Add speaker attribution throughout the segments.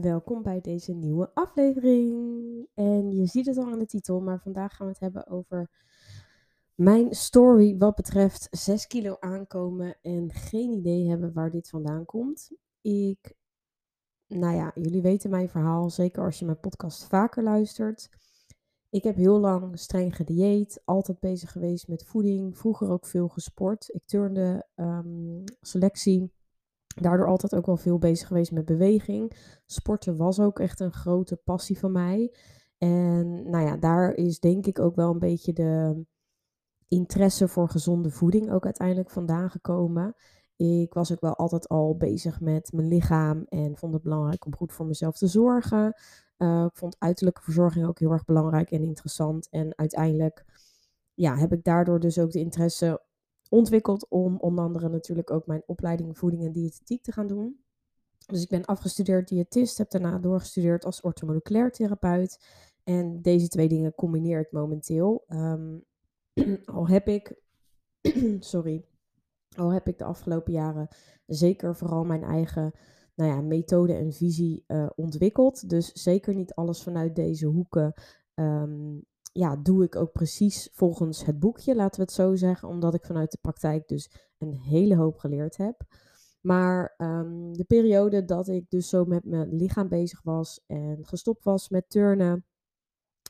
Speaker 1: Welkom bij deze nieuwe aflevering. En je ziet het al aan de titel, maar vandaag gaan we het hebben over mijn story wat betreft 6 kilo aankomen en geen idee hebben waar dit vandaan komt. Ik, nou ja, jullie weten mijn verhaal, zeker als je mijn podcast vaker luistert. Ik heb heel lang streng gedieet, altijd bezig geweest met voeding, vroeger ook veel gesport. Ik turnde um, selectie Daardoor altijd ook wel veel bezig geweest met beweging. Sporten was ook echt een grote passie van mij. En nou ja, daar is denk ik ook wel een beetje de interesse voor gezonde voeding ook uiteindelijk vandaan gekomen. Ik was ook wel altijd al bezig met mijn lichaam en vond het belangrijk om goed voor mezelf te zorgen. Uh, ik vond uiterlijke verzorging ook heel erg belangrijk en interessant. En uiteindelijk ja, heb ik daardoor dus ook de interesse ontwikkeld om onder andere natuurlijk ook mijn opleiding voeding en diëtetiek te gaan doen. Dus ik ben afgestudeerd diëtist, heb daarna doorgestudeerd als orthomoleculair therapeut. En deze twee dingen combineer ik momenteel. Um, al heb ik, sorry, al heb ik de afgelopen jaren zeker vooral mijn eigen nou ja, methode en visie uh, ontwikkeld. Dus zeker niet alles vanuit deze hoeken um, ja, doe ik ook precies volgens het boekje, laten we het zo zeggen, omdat ik vanuit de praktijk dus een hele hoop geleerd heb. Maar um, de periode dat ik dus zo met mijn lichaam bezig was en gestopt was met turnen,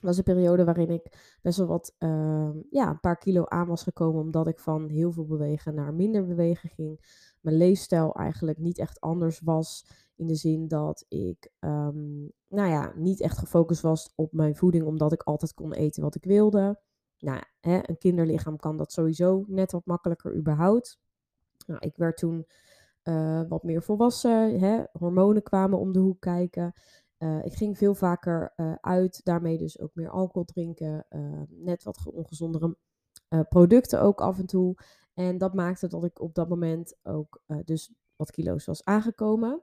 Speaker 1: was een periode waarin ik best wel wat, uh, ja, een paar kilo aan was gekomen, omdat ik van heel veel bewegen naar minder bewegen ging. Mijn leefstijl eigenlijk niet echt anders was. In de zin dat ik, um, nou ja, niet echt gefocust was op mijn voeding, omdat ik altijd kon eten wat ik wilde. Nou, hè, een kinderlichaam kan dat sowieso net wat makkelijker überhaupt. Nou, ik werd toen uh, wat meer volwassen. Hè, hormonen kwamen om de hoek kijken. Uh, ik ging veel vaker uh, uit, daarmee dus ook meer alcohol drinken. net wat ongezondere producten ook af en toe. En dat maakte dat ik op dat moment ook dus wat kilo's was aangekomen.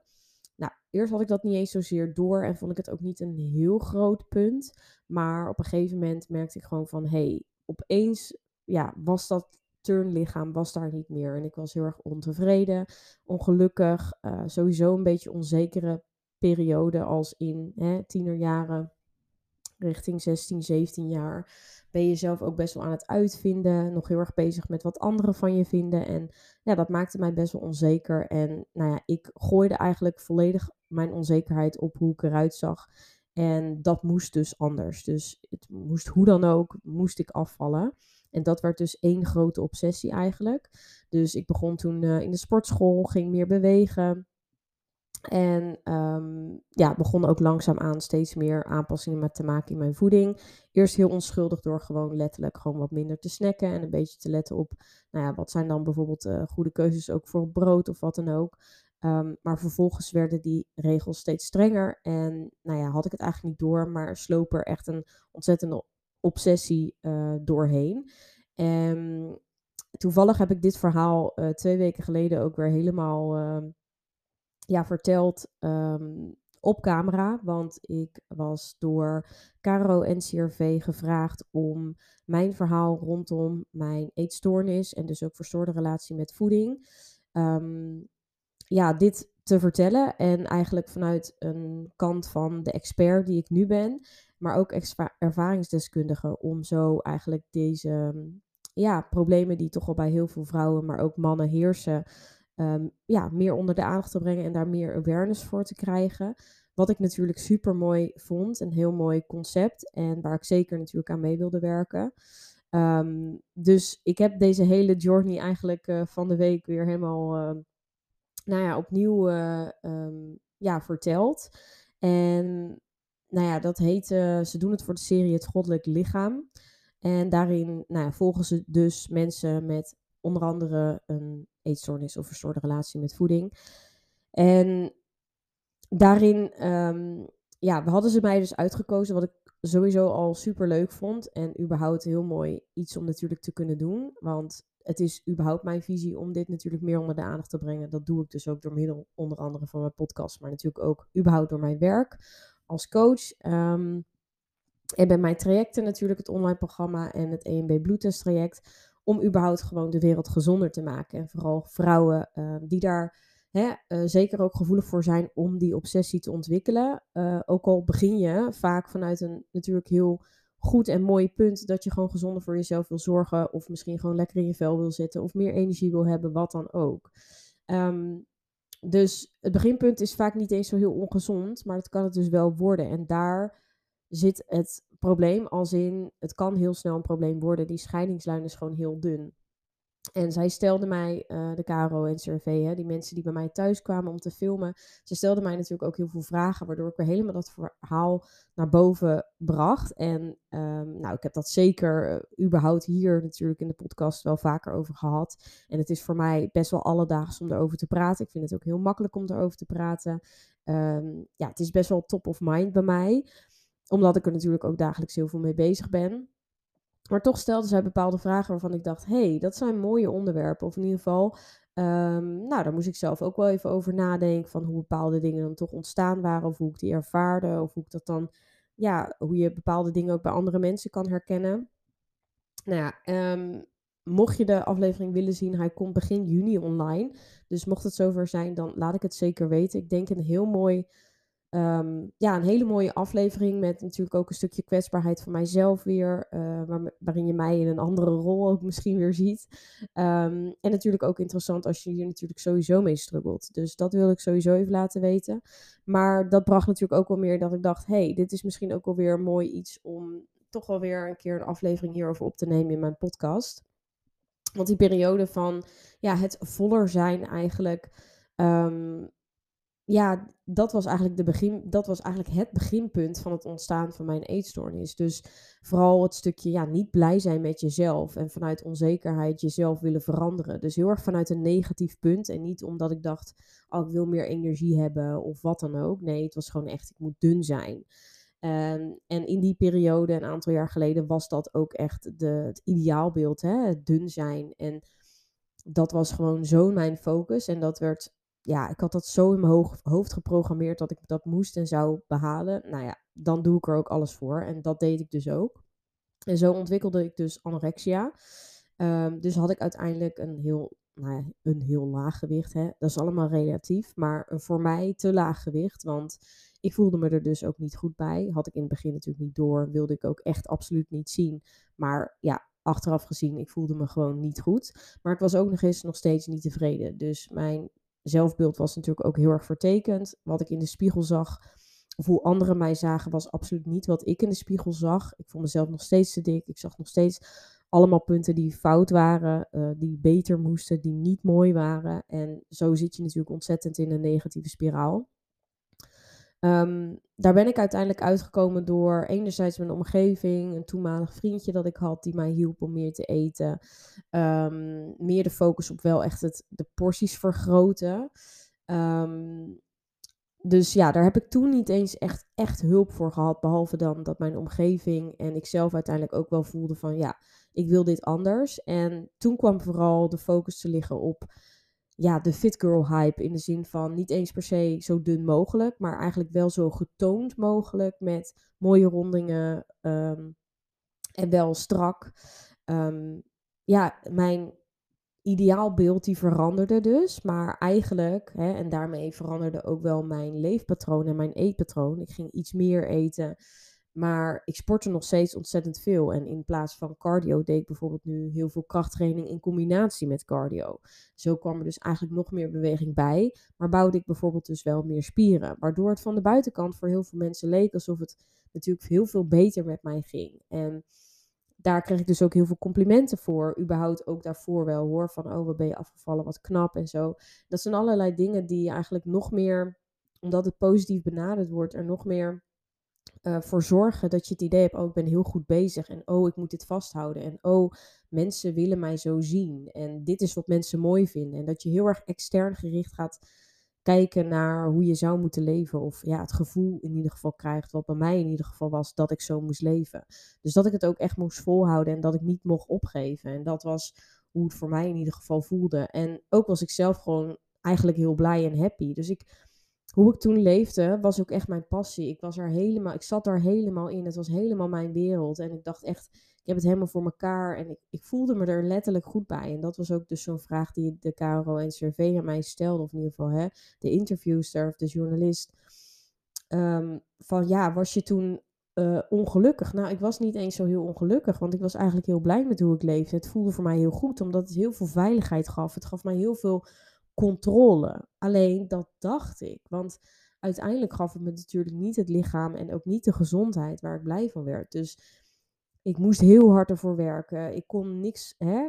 Speaker 1: Nou, eerst had ik dat niet eens zozeer door en vond ik het ook niet een heel groot punt. Maar op een gegeven moment merkte ik gewoon van, hé, hey, opeens ja, was dat turnlichaam was daar niet meer. En ik was heel erg ontevreden, ongelukkig, uh, sowieso een beetje onzekere periode als in hè, tienerjaren richting 16, 17 jaar ben je zelf ook best wel aan het uitvinden. Nog heel erg bezig met wat anderen van je vinden. En ja, dat maakte mij best wel onzeker. En nou ja, ik gooide eigenlijk volledig mijn onzekerheid op hoe ik eruit zag. En dat moest dus anders. Dus het moest hoe dan ook, moest ik afvallen. En dat werd dus één grote obsessie eigenlijk. Dus ik begon toen uh, in de sportschool, ging meer bewegen. En um, ja, begon ook langzaam aan steeds meer aanpassingen te maken in mijn voeding. Eerst heel onschuldig door gewoon letterlijk gewoon wat minder te snacken en een beetje te letten op, nou ja, wat zijn dan bijvoorbeeld uh, goede keuzes ook voor brood of wat dan ook. Um, maar vervolgens werden die regels steeds strenger en nou ja, had ik het eigenlijk niet door, maar sloop er echt een ontzettende obsessie uh, doorheen. En toevallig heb ik dit verhaal uh, twee weken geleden ook weer helemaal ehm, ja, verteld um, op camera. Want ik was door Caro NCRV gevraagd om mijn verhaal rondom mijn eetstoornis en dus ook verstoorde relatie met voeding. Um, ja, dit te vertellen. En eigenlijk vanuit een kant van de expert die ik nu ben, maar ook ervaringsdeskundige, om zo eigenlijk deze ja, problemen die toch al bij heel veel vrouwen, maar ook mannen heersen, um, ja, meer onder de aandacht te brengen en daar meer awareness voor te krijgen. Wat ik natuurlijk super mooi vond, een heel mooi concept en waar ik zeker natuurlijk aan mee wilde werken. Um, dus ik heb deze hele journey eigenlijk uh, van de week weer helemaal, uh, nou ja, opnieuw um, ja, verteld. En nou ja, dat heet, ze doen het voor de serie Het Goddelijk Lichaam. En daarin nou ja, volgen ze dus mensen met onder andere een eetstoornis of verstoorde relatie met voeding. En daarin um, ja, hadden ze mij dus uitgekozen, wat ik sowieso al super leuk vond. En überhaupt heel mooi iets om natuurlijk te kunnen doen. Want het is überhaupt mijn visie om dit natuurlijk meer onder de aandacht te brengen. Dat doe ik dus ook door middel onder andere van mijn podcast, maar natuurlijk ook überhaupt door mijn werk als coach. Um, en bij mijn trajecten natuurlijk het online programma en het EMB bloedtesttraject om überhaupt gewoon de wereld gezonder te maken. En vooral vrouwen uh, die daar hè, uh, zeker ook gevoelig voor zijn om die obsessie te ontwikkelen. Uh, ook al begin je vaak vanuit een natuurlijk heel goed en mooi punt dat je gewoon gezonder voor jezelf wil zorgen. Of misschien gewoon lekker in je vel wil zitten. Of meer energie wil hebben, wat dan ook. Um, dus het beginpunt is vaak niet eens zo heel ongezond, maar dat kan het dus wel worden. En daar zit het probleem als in, het kan heel snel een probleem worden. Die scheidingslijn is gewoon heel dun. En zij stelde mij, uh, de Caro en Survey, hè, die mensen die bij mij thuis kwamen om te filmen, ze stelden mij natuurlijk ook heel veel vragen, waardoor ik weer helemaal dat verhaal naar boven bracht. En um, nou, ik heb dat zeker uh, überhaupt hier natuurlijk in de podcast wel vaker over gehad. En het is voor mij best wel alledaags om erover te praten. Ik vind het ook heel makkelijk om erover te praten. Um, ja, het is best wel top of mind bij mij, omdat ik er natuurlijk ook dagelijks heel veel mee bezig ben. Maar toch stelde zij bepaalde vragen waarvan ik dacht: hé, hey, dat zijn mooie onderwerpen. Of in ieder geval, um, nou, daar moest ik zelf ook wel even over nadenken. Van hoe bepaalde dingen dan toch ontstaan waren. Of hoe ik die ervaarde. Of hoe ik dat dan, ja, hoe je bepaalde dingen ook bij andere mensen kan herkennen. Nou ja, um, mocht je de aflevering willen zien, hij komt begin juni online. Dus mocht het zover zijn, dan laat ik het zeker weten. Ik denk een heel mooi Um, ja, een hele mooie aflevering met natuurlijk ook een stukje kwetsbaarheid van mijzelf weer, waar, waarin je mij in een andere rol ook misschien weer ziet. Um, en natuurlijk ook interessant als je hier natuurlijk sowieso mee struggelt. Dus dat wil ik sowieso even laten weten. Maar dat bracht natuurlijk ook wel meer dat ik dacht, hey, dit is misschien ook wel weer mooi iets om toch wel weer een keer een aflevering hierover op te nemen in mijn podcast. Want die periode van ja, het voller zijn eigenlijk. Um, ja, dat was eigenlijk de begin, dat was eigenlijk het beginpunt van het ontstaan van mijn eetstoornis. Dus vooral het stukje ja, niet blij zijn met jezelf en vanuit onzekerheid jezelf willen veranderen. Dus heel erg vanuit een negatief punt en niet omdat ik dacht, oh, ik wil meer energie hebben of wat dan ook. Nee, het was gewoon echt, ik moet dun zijn. Um, en in die periode, een aantal jaar geleden, was dat ook echt de, het ideaalbeeld, hè? het dun zijn. En dat was gewoon zo mijn focus. En dat werd ja, ik had dat zo in mijn hoofd geprogrammeerd dat ik dat moest en zou behalen. Nou ja, dan doe ik er ook alles voor. En dat deed ik dus ook. En zo ontwikkelde ik dus anorexia. Um, dus had ik uiteindelijk een heel, nou ja, een heel laag gewicht. Hè? Dat is allemaal relatief. Maar voor mij te laag gewicht. Want ik voelde me er dus ook niet goed bij. Had ik in het begin natuurlijk niet door. Wilde ik ook echt absoluut niet zien. Maar ja, achteraf gezien, ik voelde me gewoon niet goed. Maar ik was ook nog eens nog steeds niet tevreden. Dus mijn zelfbeeld was natuurlijk ook heel erg vertekend. Wat ik in de spiegel zag, of hoe anderen mij zagen, was absoluut niet wat ik in de spiegel zag. Ik vond mezelf nog steeds te dik. Ik zag nog steeds allemaal punten die fout waren, uh, die beter moesten, die niet mooi waren. En zo zit je natuurlijk ontzettend in een negatieve spiraal. Um, daar ben ik uiteindelijk uitgekomen door enerzijds mijn omgeving, een toenmalig vriendje dat ik had die mij hielp om meer te eten. Um, meer de focus op wel echt het, de porties vergroten. Um, dus ja, daar heb ik toen niet eens echt, echt hulp voor gehad. Behalve dan dat mijn omgeving en ik zelf uiteindelijk ook wel voelde van ja, ik wil dit anders. En toen kwam vooral de focus te liggen op ja, de fit girl hype. In de zin van niet eens per se zo dun mogelijk, maar eigenlijk wel zo getoond mogelijk met mooie rondingen um, en wel strak. Um, ja, mijn ideaalbeeld die veranderde dus, maar eigenlijk, hè, en daarmee veranderde ook wel mijn leefpatroon en mijn eetpatroon. Ik ging iets meer eten. Maar ik sportte nog steeds ontzettend veel. En in plaats van cardio deed ik bijvoorbeeld nu heel veel krachttraining in combinatie met cardio. Zo kwam er dus eigenlijk nog meer beweging bij. Maar bouwde ik bijvoorbeeld dus wel meer spieren. Waardoor het van de buitenkant voor heel veel mensen leek alsof het natuurlijk heel veel beter met mij ging. En daar kreeg ik dus ook heel veel complimenten voor. Überhaupt ook daarvoor wel hoor. Van oh, wat ben je afgevallen, wat knap en zo. Dat zijn allerlei dingen die eigenlijk nog meer, omdat het positief benaderd wordt, er nog meer uh, voor zorgen dat je het idee hebt, oh, ik ben heel goed bezig en oh, ik moet dit vasthouden en oh, mensen willen mij zo zien en dit is wat mensen mooi vinden. En dat je heel erg extern gericht gaat kijken naar hoe je zou moeten leven of ja, het gevoel in ieder geval krijgt, wat bij mij in ieder geval was, dat ik zo moest leven. Dus dat ik het ook echt moest volhouden en dat ik niet mocht opgeven. En dat was hoe het voor mij in ieder geval voelde. En ook was ik zelf gewoon eigenlijk heel blij en happy. Dus ik hoe ik toen leefde, was ook echt mijn passie. Ik was er helemaal, ik zat daar helemaal in. Het was helemaal mijn wereld. En ik dacht echt, ik heb het helemaal voor mekaar. En ik, ik voelde me er letterlijk goed bij. En dat was ook dus zo'n vraag die de KRO en CV aan mij stelde. Of in ieder geval hè, de interviewster of de journalist. Ehm, van ja, was je toen uh, ongelukkig? Nou, ik was niet eens zo heel ongelukkig. Want ik was eigenlijk heel blij met hoe ik leefde. Het voelde voor mij heel goed. Omdat het heel veel veiligheid gaf. Het gaf mij heel veel controle. Alleen dat dacht ik. Want uiteindelijk gaf het me natuurlijk niet het lichaam en ook niet de gezondheid waar ik blij van werd. Dus ik moest heel hard ervoor werken. Ik kon niks, hè,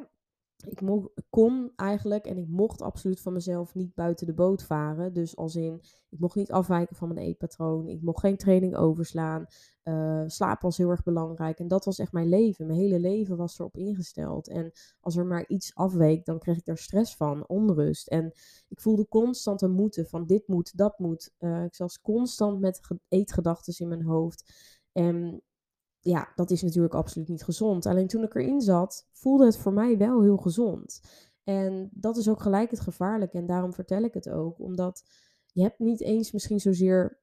Speaker 1: ik kon eigenlijk en ik mocht absoluut van mezelf niet buiten de boot varen. Dus als in, ik mocht niet afwijken van mijn eetpatroon. Ik mocht geen training overslaan. Uh, slaap was heel erg belangrijk. En dat was echt mijn leven. Mijn hele leven was erop ingesteld. En als er maar iets afweek, dan kreeg ik daar stress van, onrust. En ik voelde constant een moeten van dit moet, dat moet. Uh, ik zat constant met eetgedachten in mijn hoofd. En ja, dat is natuurlijk absoluut niet gezond. Alleen toen ik erin zat, voelde het voor mij wel heel gezond. En dat is ook gelijk het gevaarlijke. En daarom vertel ik het ook. Omdat je hebt niet eens misschien zozeer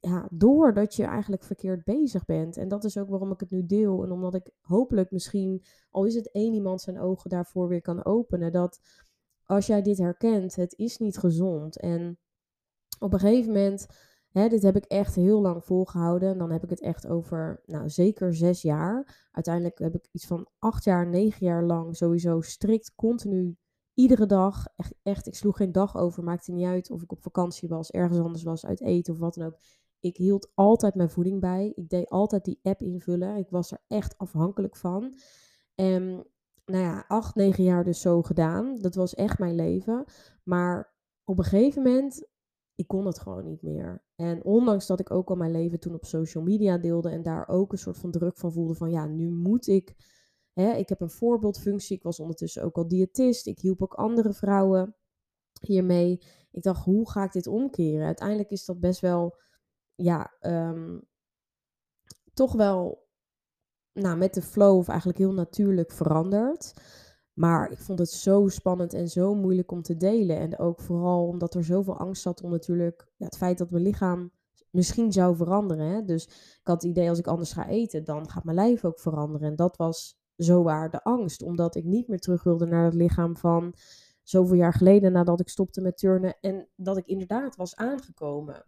Speaker 1: ja, door dat je eigenlijk verkeerd bezig bent. En dat is ook waarom ik het nu deel. En omdat ik hopelijk misschien, al is het één iemand zijn ogen daarvoor weer kan openen. Dat als jij dit herkent, het is niet gezond. En op een gegeven moment Dit heb ik echt heel lang volgehouden. En dan heb ik het echt over, nou zeker zes jaar. Uiteindelijk heb ik iets van acht jaar, negen jaar lang sowieso strikt, continu, iedere dag. Echt, echt ik sloeg geen dag over. Maakte niet uit of ik op vakantie was, ergens anders was, uit eten of wat dan ook. Ik hield altijd mijn voeding bij. Ik deed altijd die app invullen. Ik was er echt afhankelijk van. En nou ja, acht, negen jaar dus zo gedaan. Dat was echt mijn leven. Maar op een gegeven moment ik kon het gewoon niet meer. En ondanks dat ik ook al mijn leven toen op social media deelde en daar ook een soort van druk van voelde van ja, nu moet ik. Hè, ik heb een voorbeeldfunctie. Ik was ondertussen ook al diëtist. Ik hielp ook andere vrouwen hiermee. Ik dacht, hoe ga ik dit omkeren? Uiteindelijk is dat best wel, ja, um, toch wel, nou, met de flow of eigenlijk heel natuurlijk veranderd. Maar ik vond het zo spannend en zo moeilijk om te delen. En ook vooral omdat er zoveel angst zat om natuurlijk ja, het feit dat mijn lichaam misschien zou veranderen. Hè? Dus ik had het idee als ik anders ga eten, dan gaat mijn lijf ook veranderen. En dat was zo waar de angst. Omdat ik niet meer terug wilde naar het lichaam van zoveel jaar geleden nadat ik stopte met turnen. En dat ik inderdaad was aangekomen.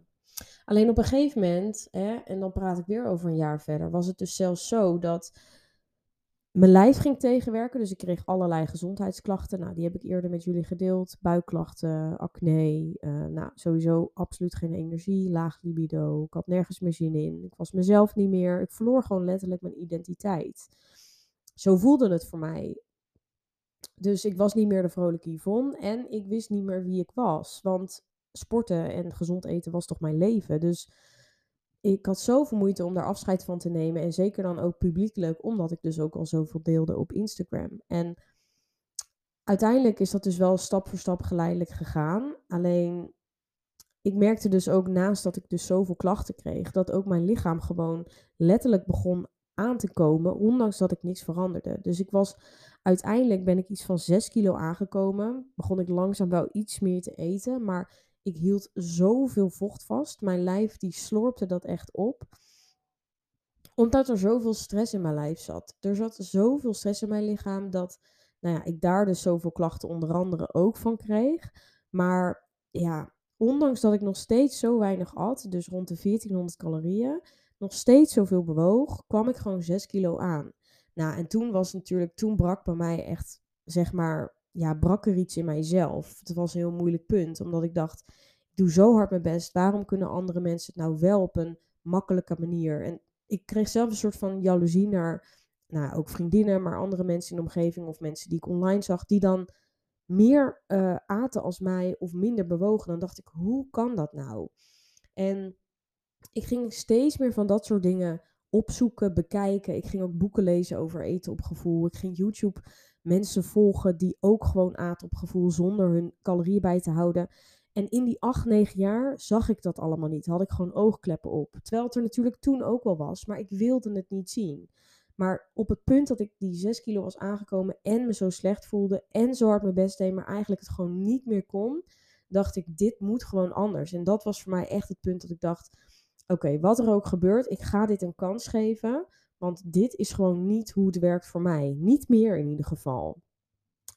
Speaker 1: Alleen op een gegeven moment, hè, en dan praat ik weer over een jaar verder, was het dus zelfs zo dat mijn lijf ging tegenwerken, dus ik kreeg allerlei gezondheidsklachten. Nou, die heb ik eerder met jullie gedeeld. Buikklachten, acne, uh, nou, sowieso absoluut geen energie, laag libido. Ik had nergens meer zin in. Ik was mezelf niet meer. Ik verloor gewoon letterlijk mijn identiteit. Zo voelde het voor mij. Dus ik was niet meer de vrolijke Yvonne en ik wist niet meer wie ik was. Want sporten en gezond eten was toch mijn leven. Dus ik had zoveel moeite om daar afscheid van te nemen. En zeker dan ook publiekelijk, omdat ik dus ook al zoveel deelde op Instagram. En uiteindelijk is dat dus wel stap voor stap geleidelijk gegaan. Alleen ik merkte dus ook naast dat ik dus zoveel klachten kreeg, dat ook mijn lichaam gewoon letterlijk begon aan te komen, ondanks dat ik niks veranderde. Dus ik was uiteindelijk ben ik iets van 6 kilo aangekomen. Begon ik langzaam wel iets meer te eten, maar ik hield zoveel vocht vast. Mijn lijf die slorpte dat echt op. Omdat er zoveel stress in mijn lijf zat. Er zat zoveel stress in mijn lichaam dat nou ja, ik daar dus zoveel klachten onder andere ook van kreeg. Maar ja, ondanks dat ik nog steeds zo weinig at, dus rond de 1400 calorieën, nog steeds zoveel bewoog, kwam ik gewoon 6 kilo aan. Nou, en toen was natuurlijk, toen brak bij mij echt, zeg maar, ja, brak er iets in mijzelf. Het was een heel moeilijk punt, omdat ik dacht, ik doe zo hard mijn best. Waarom kunnen andere mensen het nou wel op een makkelijke manier? En ik kreeg zelf een soort van jaloezie naar, nou, ook vriendinnen, maar andere mensen in de omgeving of mensen die ik online zag, die dan meer uh, aten als mij of minder bewogen. Dan dacht ik, hoe kan dat nou? En ik ging steeds meer van dat soort dingen opzoeken, bekijken. Ik ging ook boeken lezen over eten op gevoel. Ik ging YouTube mensen volgen die ook gewoon aten op gevoel zonder hun calorieën bij te houden. En in die 8, 9 jaar zag ik dat allemaal niet. Had ik gewoon oogkleppen op. Terwijl het er natuurlijk toen ook wel was, maar ik wilde het niet zien. Maar op het punt dat ik die 6 kilo was aangekomen en me zo slecht voelde en zo hard mijn best deed, maar eigenlijk het gewoon niet meer kon, dacht ik, dit moet gewoon anders. En dat was voor mij echt het punt dat ik dacht, oké, wat er ook gebeurt, ik ga dit een kans geven. Want dit is gewoon niet hoe het werkt voor mij. Niet meer in ieder geval.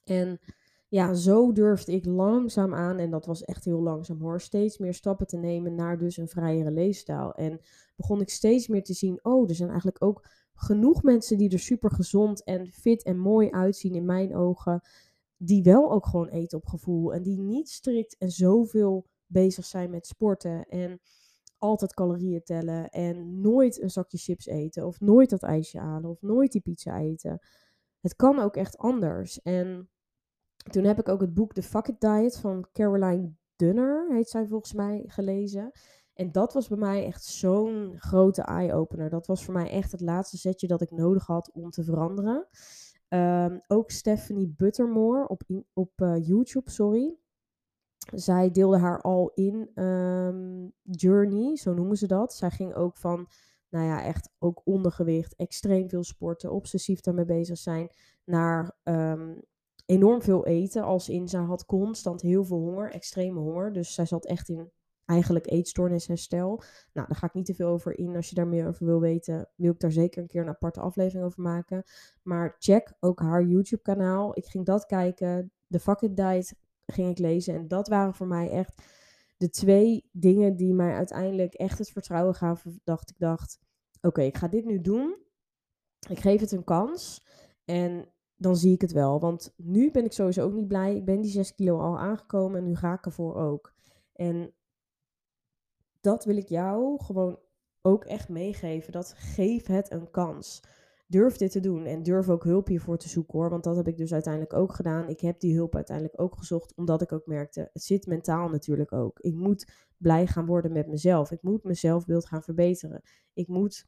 Speaker 1: En ja, zo durfde ik langzaam aan, en dat was echt heel langzaam hoor, steeds meer stappen te nemen naar dus een vrijere leefstijl. En begon ik steeds meer te zien, oh, er zijn eigenlijk ook genoeg mensen die er super gezond en fit en mooi uitzien in mijn ogen, die wel ook gewoon eten op gevoel en die niet strikt en zoveel bezig zijn met sporten en altijd calorieën tellen en nooit een zakje chips eten of nooit dat ijsje halen of nooit die pizza eten. Het kan ook echt anders. En toen heb ik ook het boek The Fuck It Diet van Caroline Dunner, heet zij volgens mij, gelezen. En dat was bij mij echt zo'n grote eye-opener. Dat was voor mij echt het laatste setje dat ik nodig had om te veranderen. Ehm, ook Stephanie Buttermore op, op uh, YouTube, sorry. Zij deelde haar al in um, journey, zo noemen ze dat. Zij ging ook van, nou ja, echt ook ondergewicht, extreem veel sporten, obsessief daarmee bezig zijn, naar um, enorm veel eten. Als in, zij had constant heel veel honger, extreme honger. Dus zij zat echt in eigenlijk eetstoornisherstel. Nou, daar ga ik niet te veel over in. Als je daar meer over wil weten, wil ik daar zeker een keer een aparte aflevering over maken. Maar check ook haar YouTube-kanaal. Ik ging dat kijken. De Fuck It Diet ging ik lezen. En dat waren voor mij echt de twee dingen die mij uiteindelijk echt het vertrouwen gaven. Dacht ik dacht, oké, ik ga dit nu doen. Ik geef het een kans. En dan zie ik het wel. Want nu ben ik sowieso ook niet blij. Ik ben die 6 kilo al aangekomen en nu ga ik ervoor ook. En dat wil ik jou gewoon ook echt meegeven. Dat geef het een kans. Durf dit te doen en durf ook hulp hiervoor te zoeken hoor. Want dat heb ik dus uiteindelijk ook gedaan. Ik heb die hulp uiteindelijk ook gezocht, omdat ik ook merkte, het zit mentaal natuurlijk ook. Ik moet blij gaan worden met mezelf. Ik moet mijn zelfbeeld gaan verbeteren. Ik moet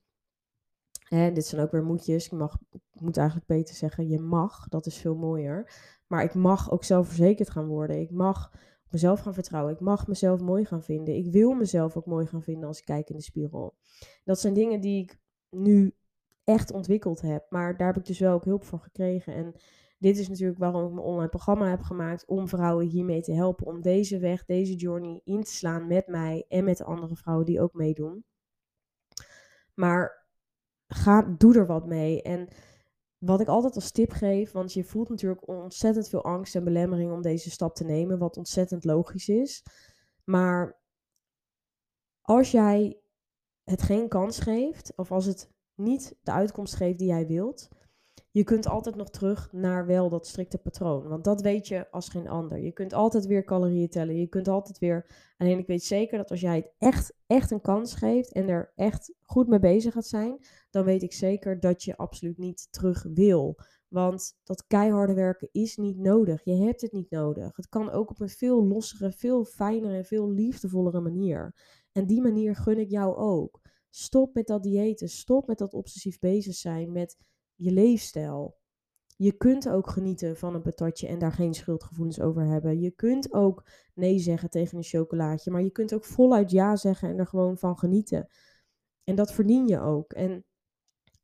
Speaker 1: en dit zijn ook weer moedjes. Ik, mag, ik moet eigenlijk beter zeggen, je mag. Dat is veel mooier. Maar ik mag ook zelfverzekerd gaan worden. Ik mag mezelf gaan vertrouwen. Ik mag mezelf mooi gaan vinden. Ik wil mezelf ook mooi gaan vinden als ik kijk in de spiegel. Dat zijn dingen die ik nu echt ontwikkeld heb. Maar daar heb ik dus wel ook hulp voor gekregen. En dit is natuurlijk waarom ik mijn online programma heb gemaakt. Om vrouwen hiermee te helpen. Om deze weg, deze journey in te slaan met mij en met de andere vrouwen die ook meedoen. Maar ga, doe er wat mee. En wat ik altijd als tip geef, want je voelt natuurlijk ontzettend veel angst en belemmering om deze stap te nemen, wat ontzettend logisch is. Maar als jij het geen kans geeft, of als het niet de uitkomst geeft die jij wilt, je kunt altijd nog terug naar wel dat strikte patroon. Want dat weet je als geen ander. Je kunt altijd weer calorieën tellen. Je kunt altijd weer. Alleen ik weet zeker dat als jij het echt, echt een kans geeft en er echt goed mee bezig gaat zijn, dan weet ik zeker dat je absoluut niet terug wil. Want dat keiharde werken is niet nodig. Je hebt het niet nodig. Het kan ook op een veel lossere, veel fijnere en veel liefdevollere manier. En die manier gun ik jou ook. Stop met dat diëten. Stop met dat obsessief bezig zijn met je leefstijl. Je kunt ook genieten van een patatje en daar geen schuldgevoelens over hebben. Je kunt ook nee zeggen tegen een chocolaatje, maar je kunt ook voluit ja zeggen en er gewoon van genieten. En dat verdien je ook. En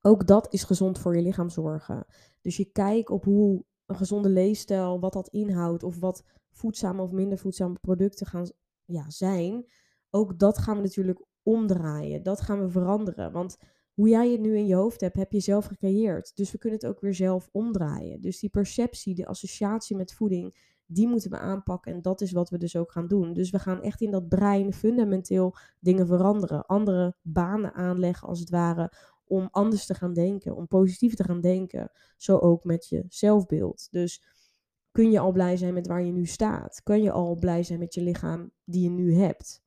Speaker 1: ook dat is gezond voor je lichaam zorgen. Dus je kijkt op hoe een gezonde leefstijl, wat dat inhoudt, of wat voedzame of minder voedzame producten gaan ja, zijn. Ook dat gaan we natuurlijk omdraaien. Dat gaan we veranderen. Want hoe jij het nu in je hoofd hebt, heb je zelf gecreëerd. Dus we kunnen het ook weer zelf omdraaien. Dus die perceptie, de associatie met voeding, die moeten we aanpakken. En dat is wat we dus ook gaan doen. Dus we gaan echt in dat brein fundamenteel dingen veranderen. Andere banen aanleggen, als het ware, om anders te gaan denken, om positief te gaan denken. Zo ook met je zelfbeeld. Dus kun je al blij zijn met waar je nu staat? Kun je al blij zijn met je lichaam die je nu hebt?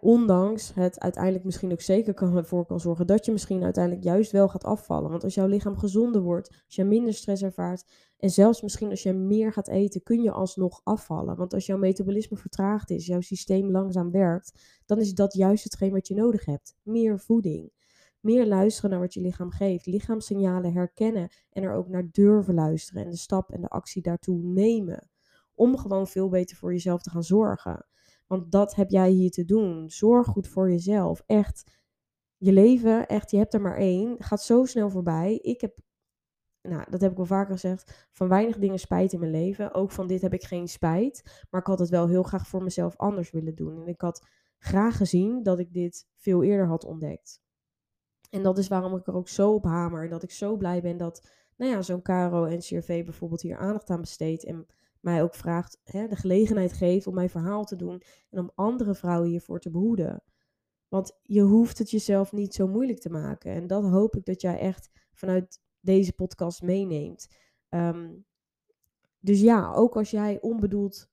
Speaker 1: Ondanks het uiteindelijk misschien ook zeker kan, ervoor kan zorgen dat je misschien uiteindelijk juist wel gaat afvallen. Want als jouw lichaam gezonder wordt, als je minder stress ervaart en zelfs misschien als je meer gaat eten, kun je alsnog afvallen. Want als jouw metabolisme vertraagd is, jouw systeem langzaam werkt, dan is dat juist hetgeen wat je nodig hebt. Meer voeding. Meer luisteren naar wat je lichaam geeft. Lichaamssignalen herkennen en er ook naar durven luisteren. En de stap en de actie daartoe nemen. Om gewoon veel beter voor jezelf te gaan zorgen. Want dat heb jij hier te doen. Zorg goed voor jezelf. Echt, je leven, echt, je hebt er maar één. Gaat zo snel voorbij. Ik heb, nou, dat heb ik wel vaker gezegd, van weinig dingen spijt in mijn leven. Ook van dit heb ik geen spijt. Maar ik had het wel heel graag voor mezelf anders willen doen. En ik had graag gezien dat ik dit veel eerder had ontdekt. En dat is waarom ik er ook zo op hamer. En dat ik zo blij ben dat, nou ja, zo'n Caro en CRV bijvoorbeeld hier aandacht aan besteedt. En mij ook vraagt, hè, de gelegenheid geeft om mijn verhaal te doen. En om andere vrouwen hiervoor te behoeden. Want je hoeft het jezelf niet zo moeilijk te maken. En dat hoop ik dat jij echt vanuit deze podcast meeneemt. Ehm, dus ja, ook als jij onbedoeld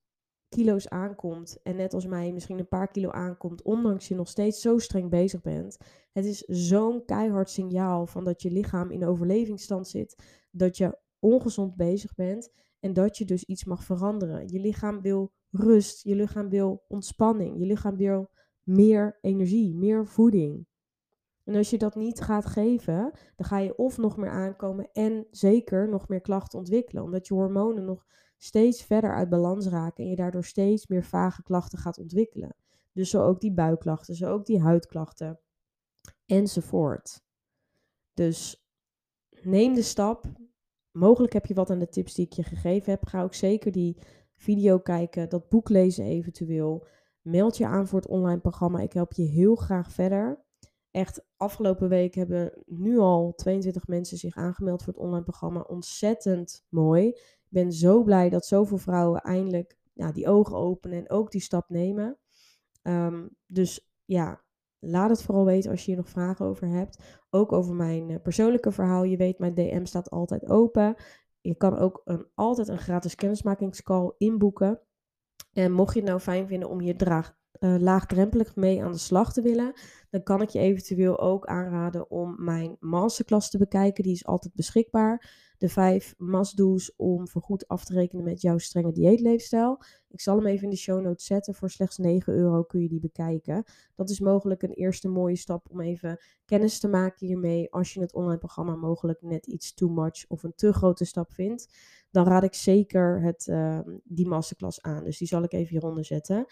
Speaker 1: kilo's aankomt en net als mij misschien een paar kilo aankomt, ondanks je nog steeds zo streng bezig bent. Het is zo'n keihard signaal van dat je lichaam in overlevingsstand zit, dat je ongezond bezig bent en dat je dus iets mag veranderen. Je lichaam wil rust, je lichaam wil ontspanning, je lichaam wil meer energie, meer voeding. En als je dat niet gaat geven, dan ga je of nog meer aankomen en zeker nog meer klachten ontwikkelen, omdat je hormonen nog steeds verder uit balans raken en je daardoor steeds meer vage klachten gaat ontwikkelen. Dus zo ook die buikklachten, zo ook die huidklachten enzovoort. Dus neem de stap. Mogelijk heb je wat aan de tips die ik je gegeven heb. Ga ook zeker die video kijken, dat boek lezen eventueel. Meld je aan voor het online programma. Ik help je heel graag verder. Echt, afgelopen week hebben nu al 22 mensen zich aangemeld voor het online programma. Ontzettend mooi. Ik ben zo blij dat zoveel vrouwen eindelijk ja, die ogen openen en ook die stap nemen. Ehm, dus ja, laat het vooral weten als je hier nog vragen over hebt. Ook over mijn eh, persoonlijke verhaal. Je weet, mijn DM staat altijd open. Je kan ook een, altijd een gratis kennismakingscall inboeken. En mocht je het nou fijn vinden om je draag, uh, laagdrempelig mee aan de slag te willen, dan kan ik je eventueel ook aanraden om mijn masterclass te bekijken. Die is altijd beschikbaar. De vijf must-do's om voorgoed af te rekenen met jouw strenge dieetleefstijl. Ik zal hem even in de show notes zetten. Voor slechts 9 euro kun je die bekijken. Dat is mogelijk een eerste mooie stap om even kennis te maken hiermee. Als je het online programma mogelijk net iets too much of een te grote stap vindt, dan raad ik zeker het, uh, die masterclass aan. Dus die zal ik even hieronder zetten.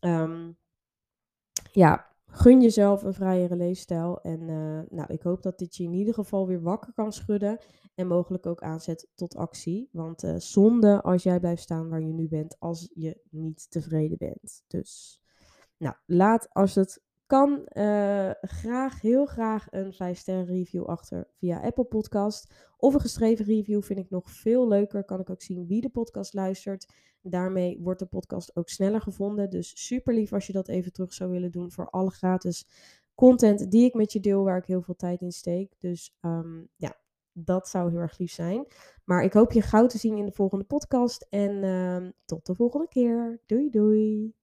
Speaker 1: Um, ja, gun jezelf een vrijere leefstijl. En uh, nou, ik hoop dat dit je in ieder geval weer wakker kan schudden. En mogelijk ook aanzet tot actie. Want uh, zonde als jij blijft staan waar je nu bent als je niet tevreden bent. Dus nou, laat als het kan uh, graag, heel graag een 5 sterren review achter via Apple Podcast. Of een geschreven review vind ik nog veel leuker. Kan ik ook zien wie de podcast luistert. Daarmee wordt de podcast ook sneller gevonden. Dus super lief als je dat even terug zou willen doen voor alle gratis content die ik met je deel, waar ik heel veel tijd in steek. Dus um, ja, dat zou heel erg lief zijn. Maar ik hoop je gauw te zien in de volgende podcast. En uh, tot de volgende keer. Doei doei.